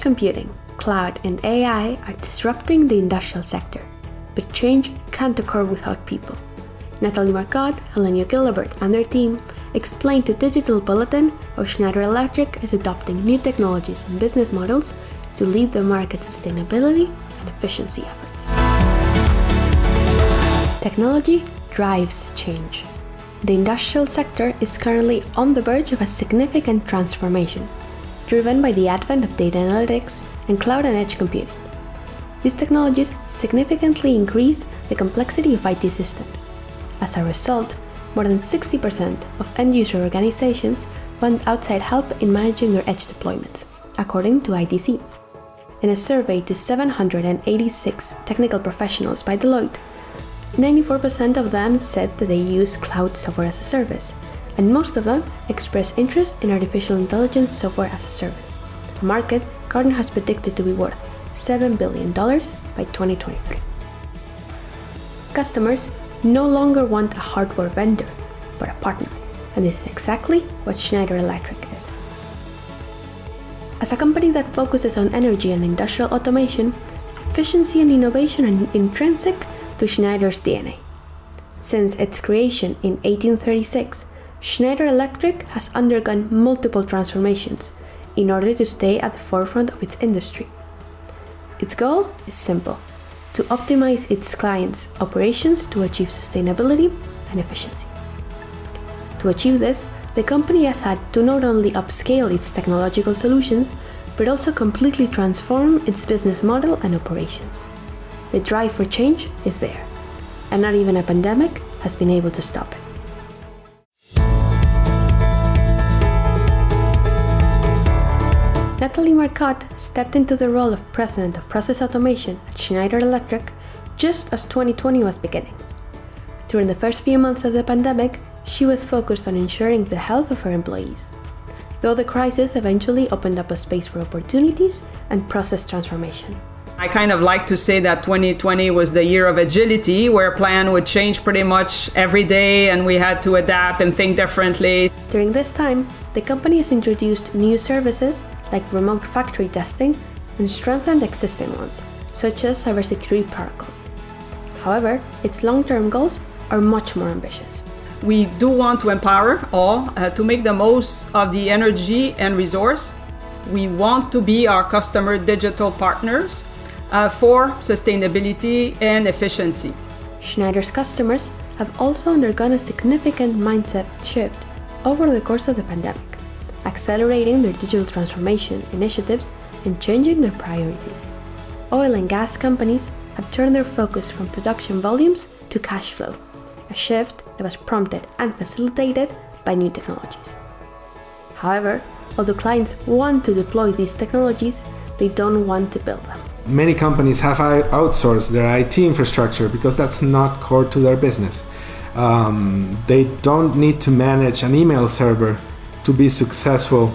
Computing, cloud, and AI are disrupting the industrial sector, but change can't occur without people. Nathalie Marcotte, Helenio Gilabert, and their team explained to Digital Bulletin how Schneider Electric is adopting new technologies and business models to lead the market's sustainability and efficiency efforts. Technology drives change. The industrial sector is currently on the verge of a significant transformation, driven by the advent of data analytics and cloud and edge computing. These technologies significantly increase the complexity of IT systems. As a result, more than 60% of end user organizations want outside help in managing their edge deployments, according to IDC. In a survey to 786 technical professionals by Deloitte, 94% of them said that they use cloud software as a service, and most of them express interest in artificial intelligence software as a service, a market Gartner has predicted to be worth $7 billion by 2023. Customers no longer want a hardware vendor, but a partner, and this is exactly what Schneider Electric is. As a company that focuses on energy and industrial automation, efficiency and innovation are intrinsic to Schneider's DNA. Since its creation in 1836, Schneider Electric has undergone multiple transformations in order to stay at the forefront of its industry. Its goal is simple to optimize its clients' operations to achieve sustainability and efficiency. To achieve this, the company has had to not only upscale its technological solutions, but also completely transform its business model and operations. The drive for change is there, and not even a pandemic has been able to stop it. Nathalie Marcotte stepped into the role of President of Process Automation at Schneider Electric just as 2020 was beginning. During the first few months of the pandemic, she was focused on ensuring the health of her employees, though the crisis eventually opened up a space for opportunities and process transformation. I kind of like to say that 2020 was the year of agility, where plan would change pretty much every day and we had to adapt and think differently. During this time, the company has introduced new services like remote factory testing and strengthened existing ones, such as cybersecurity protocols. However, its long term goals are much more ambitious. We do want to empower all uh, to make the most of the energy and resource. We want to be our customer digital partners uh, for sustainability and efficiency. Schneider's customers have also undergone a significant mindset shift over the course of the pandemic accelerating their digital transformation initiatives and changing their priorities. Oil and gas companies have turned their focus from production volumes to cash flow, a shift that was prompted and facilitated by new technologies. However, although clients want to deploy these technologies, they don't want to build them. Many companies have outsourced their IT infrastructure because that's not core to their business. Um, they don't need to manage an email server to be successful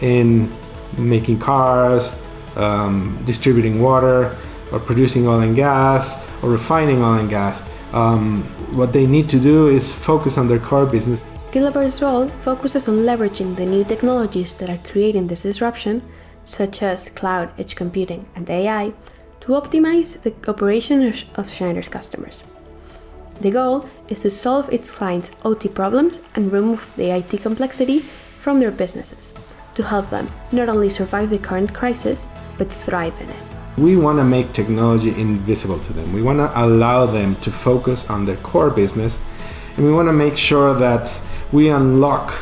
in making cars, um, distributing water, or producing oil and gas, or refining oil and gas. Um, what they need to do is focus on their core business. Gilabert's role focuses on leveraging the new technologies that are creating this disruption, such as cloud, edge computing, and AI, to optimize the operation of Schneider's customers. The goal is to solve its clients' OT problems and remove the IT complexity from their businesses to help them not only survive the current crisis, but thrive in it. We want to make technology invisible to them. We want to allow them to focus on their core business, and we want to make sure that we unlock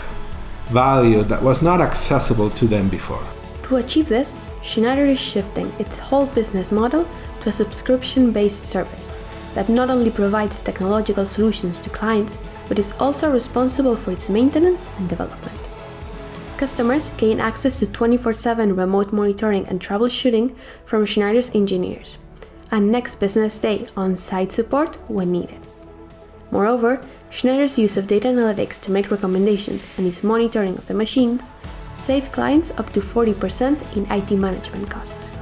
value that was not accessible to them before. To achieve this, Schneider is shifting its whole business model to a subscription based service that not only provides technological solutions to clients, but is also responsible for its maintenance and development. Customers gain access to 24 7 remote monitoring and troubleshooting from Schneider's engineers, and next business day on site support when needed. Moreover, Schneider's use of data analytics to make recommendations and its monitoring of the machines save clients up to 40% in IT management costs.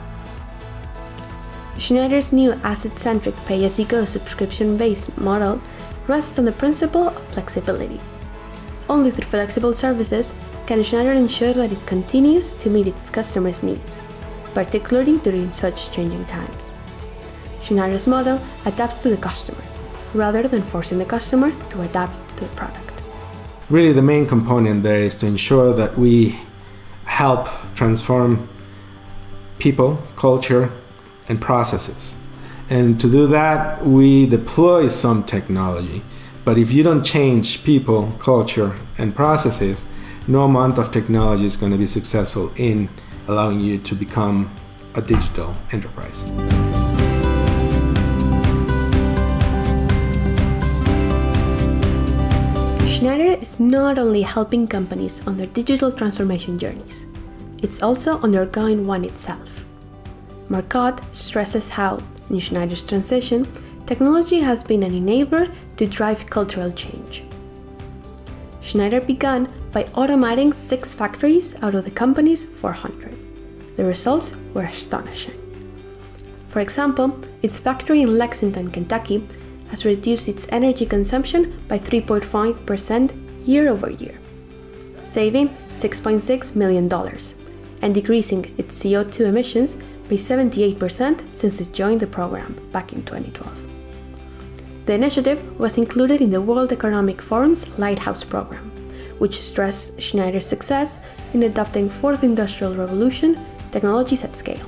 Schneider's new asset centric pay as you go subscription based model rests on the principle of flexibility. Only through flexible services can Schneider ensure that it continues to meet its customers' needs, particularly during such changing times. Schneider's model adapts to the customer, rather than forcing the customer to adapt to the product. Really, the main component there is to ensure that we help transform people, culture, and processes. And to do that, we deploy some technology. But if you don't change people, culture, and processes, no amount of technology is going to be successful in allowing you to become a digital enterprise. Schneider is not only helping companies on their digital transformation journeys, it's also undergoing one itself. Marcotte stresses how, in Schneider's transition, technology has been an enabler to drive cultural change. Schneider began by automating six factories out of the company's 400. The results were astonishing. For example, its factory in Lexington, Kentucky has reduced its energy consumption by 3.5% year over year, saving $6.6 million and decreasing its CO2 emissions by 78% since it joined the program back in 2012. The initiative was included in the World Economic Forum's Lighthouse program, which stressed Schneider's success in adopting fourth industrial revolution technologies at scale.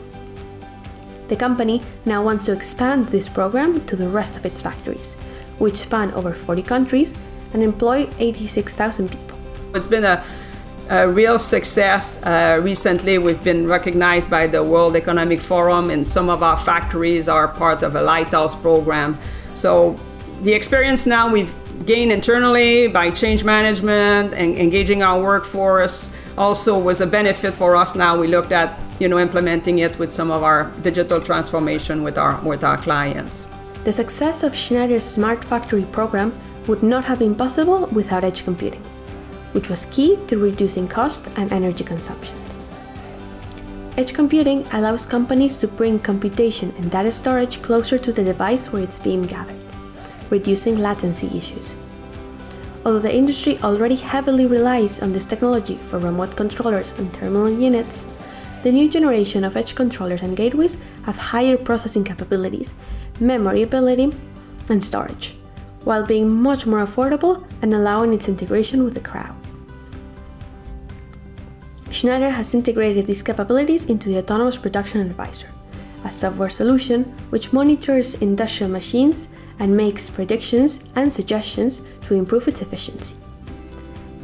The company now wants to expand this program to the rest of its factories, which span over 40 countries and employ 86,000 people. It's been a, a real success. Uh, recently, we've been recognized by the World Economic Forum, and some of our factories are part of a Lighthouse program. So, the experience now we've gained internally by change management and engaging our workforce also was a benefit for us. Now we looked at you know implementing it with some of our digital transformation with our with our clients. The success of schneider's smart factory program would not have been possible without edge computing which was key to reducing cost and energy consumption. Edge computing allows companies to bring computation and data storage closer to the device where it's being gathered reducing latency issues. Although the industry already heavily relies on this technology for remote controllers and terminal units, the new generation of edge controllers and gateways have higher processing capabilities, memory ability, and storage, while being much more affordable and allowing its integration with the cloud. Schneider has integrated these capabilities into the Autonomous Production Advisor, a software solution which monitors industrial machines and makes predictions and suggestions to improve its efficiency.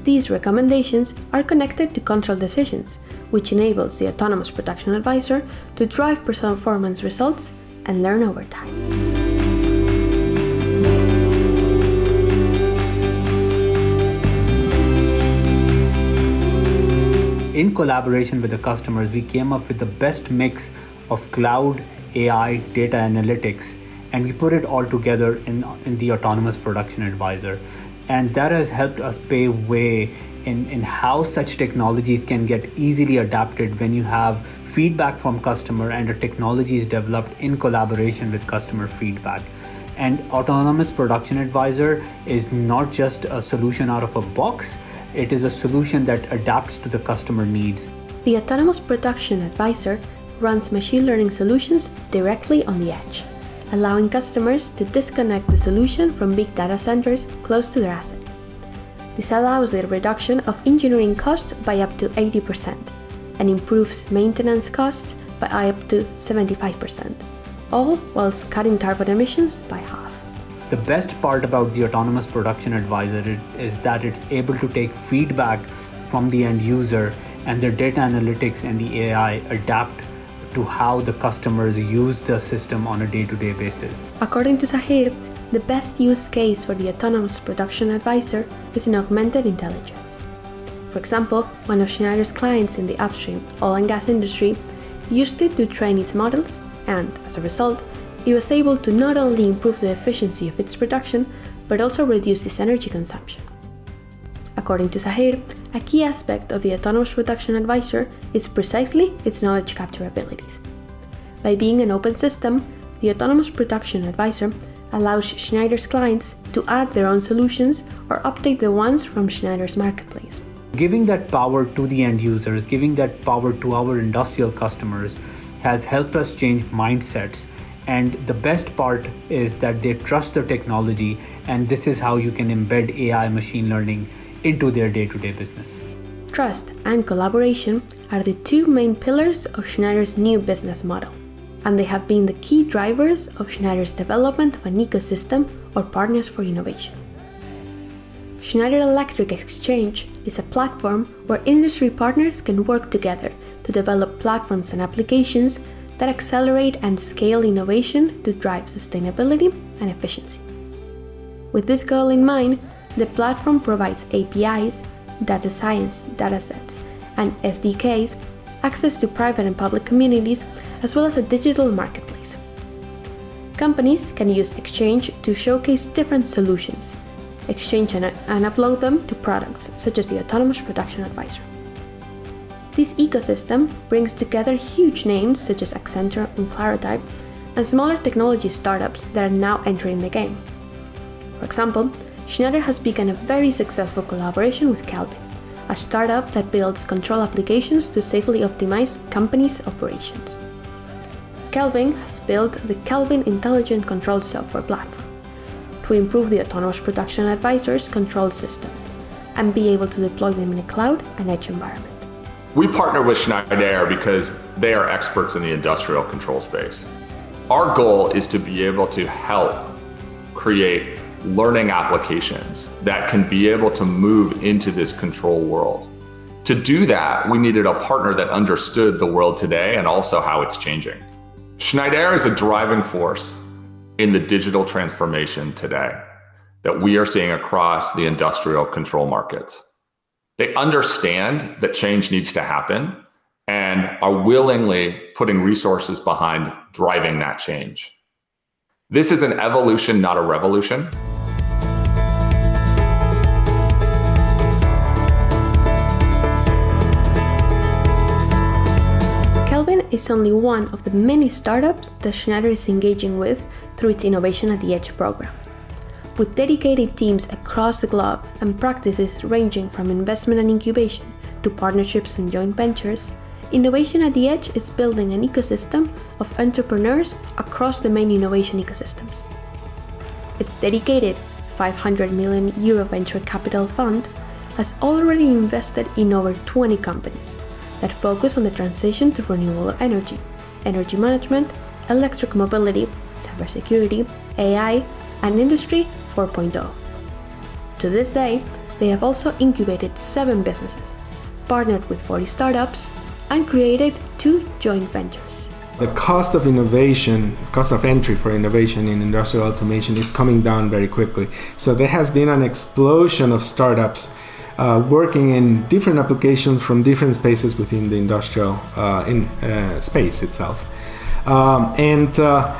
These recommendations are connected to control decisions, which enables the autonomous production advisor to drive performance results and learn over time. In collaboration with the customers, we came up with the best mix of cloud, AI, data analytics, and we put it all together in, in the autonomous production advisor. And that has helped us pave way in, in how such technologies can get easily adapted when you have feedback from customer and the technology is developed in collaboration with customer feedback. And autonomous production advisor is not just a solution out of a box it is a solution that adapts to the customer needs. The autonomous production advisor runs machine learning solutions directly on the edge allowing customers to disconnect the solution from big data centers close to their asset. This allows the reduction of engineering cost by up to 80% and improves maintenance costs by up to 75%, all whilst cutting carbon emissions by half. The best part about the autonomous production advisor is that it's able to take feedback from the end user and their data analytics and the AI adapt to how the customers use the system on a day to day basis. According to Sahir, the best use case for the autonomous production advisor is in augmented intelligence. For example, one of Schneider's clients in the upstream oil and gas industry used it to train its models, and as a result, it was able to not only improve the efficiency of its production, but also reduce its energy consumption. According to Sahir, a key aspect of the Autonomous Production Advisor is precisely its knowledge capture abilities. By being an open system, the Autonomous Production Advisor allows Schneider's clients to add their own solutions or update the ones from Schneider's marketplace. Giving that power to the end users, giving that power to our industrial customers, has helped us change mindsets. And the best part is that they trust the technology, and this is how you can embed AI machine learning into their day to day business. Trust and collaboration are the two main pillars of Schneider's new business model, and they have been the key drivers of Schneider's development of an ecosystem or partners for innovation. Schneider Electric Exchange is a platform where industry partners can work together to develop platforms and applications that accelerate and scale innovation to drive sustainability and efficiency. With this goal in mind, the platform provides APIs, data science datasets, and SDKs access to private and public communities, as well as a digital marketplace. Companies can use Exchange to showcase different solutions exchange and, and upload them to products such as the Autonomous Production Advisor. This ecosystem brings together huge names such as Accenture and Claroty and smaller technology startups that are now entering the game. For example, Schneider has begun a very successful collaboration with Kelvin, a startup that builds control applications to safely optimize companies' operations. Kelvin has built the Kelvin Intelligent Control Software platform to improve the Autonomous Production Advisor's control system and be able to deploy them in a cloud and edge environment. We partner with Schneider because they are experts in the industrial control space. Our goal is to be able to help create learning applications that can be able to move into this control world. To do that, we needed a partner that understood the world today and also how it's changing. Schneider is a driving force in the digital transformation today that we are seeing across the industrial control markets. They understand that change needs to happen and are willingly putting resources behind driving that change. This is an evolution, not a revolution. Is only one of the many startups that Schneider is engaging with through its Innovation at the Edge program. With dedicated teams across the globe and practices ranging from investment and incubation to partnerships and joint ventures, Innovation at the Edge is building an ecosystem of entrepreneurs across the main innovation ecosystems. Its dedicated 500 million euro venture capital fund has already invested in over 20 companies that focus on the transition to renewable energy, energy management, electric mobility, cybersecurity, AI, and Industry 4.0. To this day, they have also incubated seven businesses, partnered with 40 startups, and created two joint ventures. The cost of innovation, cost of entry for innovation in industrial automation is coming down very quickly. So there has been an explosion of startups uh, working in different applications from different spaces within the industrial uh, in, uh, space itself. Um, and uh,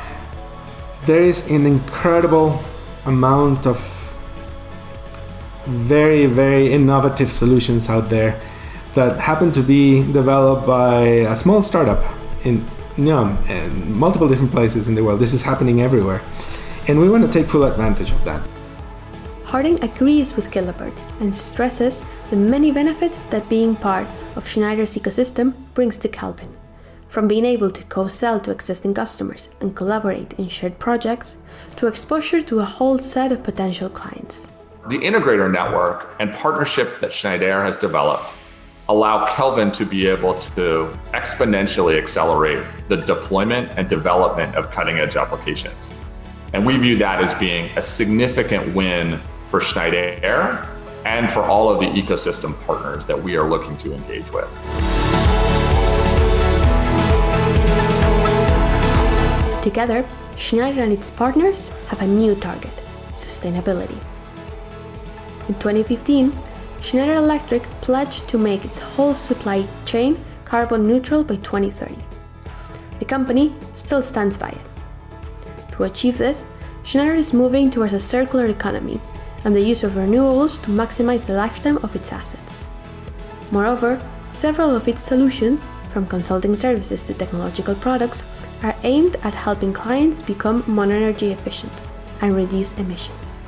there is an incredible amount of very, very innovative solutions out there that happen to be developed by a small startup in you know, in multiple different places in the world. This is happening everywhere. And we want to take full advantage of that. Harding agrees with Gilabert and stresses the many benefits that being part of Schneider's ecosystem brings to Kelvin from being able to co sell to existing customers and collaborate in shared projects to exposure to a whole set of potential clients. The integrator network and partnership that Schneider has developed allow Kelvin to be able to exponentially accelerate the deployment and development of cutting edge applications. And we view that as being a significant win for Schneider and for all of the ecosystem partners that we are looking to engage with. Together, Schneider and its partners have a new target sustainability. In 2015, Schneider Electric pledged to make its whole supply chain carbon neutral by 2030. The company still stands by it. To achieve this, Schneider is moving towards a circular economy and the use of renewables to maximize the lifetime of its assets. Moreover, several of its solutions, from consulting services to technological products, are aimed at helping clients become more energy efficient and reduce emissions.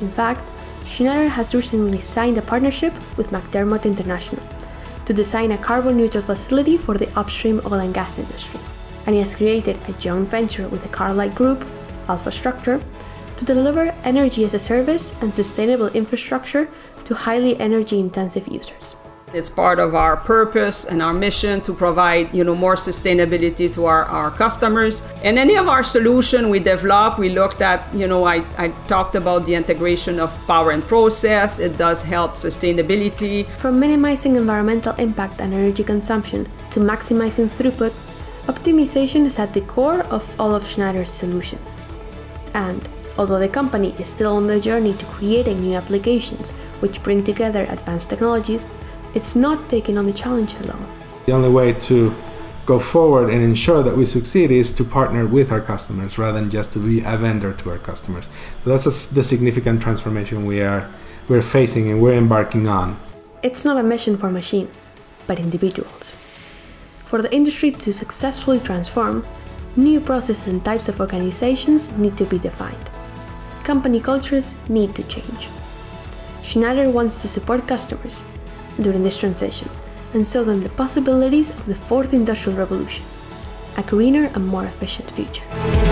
In fact, Schneider has recently signed a partnership with McDermott International, to design a carbon neutral facility for the upstream oil and gas industry. And he has created a joint venture with the Carlyle Group, AlphaStruxure, to deliver energy as a service and sustainable infrastructure to highly energy intensive users. It's part of our purpose and our mission to provide, you know, more sustainability to our, our customers. And any of our solution we develop, we looked at, you know, I, I talked about the integration of power and process. It does help sustainability. From minimizing environmental impact and energy consumption to maximizing throughput, optimization is at the core of all of Schneider's solutions. And although the company is still on the journey to creating new applications which bring together advanced technologies, it's not taking on the challenge alone. The only way to go forward and ensure that we succeed is to partner with our customers rather than just to be a vendor to our customers. So that's a, the significant transformation we are we're facing and we're embarking on. It's not a mission for machines, but individuals. For the industry to successfully transform, new processes and types of organizations need to be defined. Company cultures need to change. Schneider wants to support customers during this transition and show them the possibilities of the fourth industrial revolution a greener and more efficient future.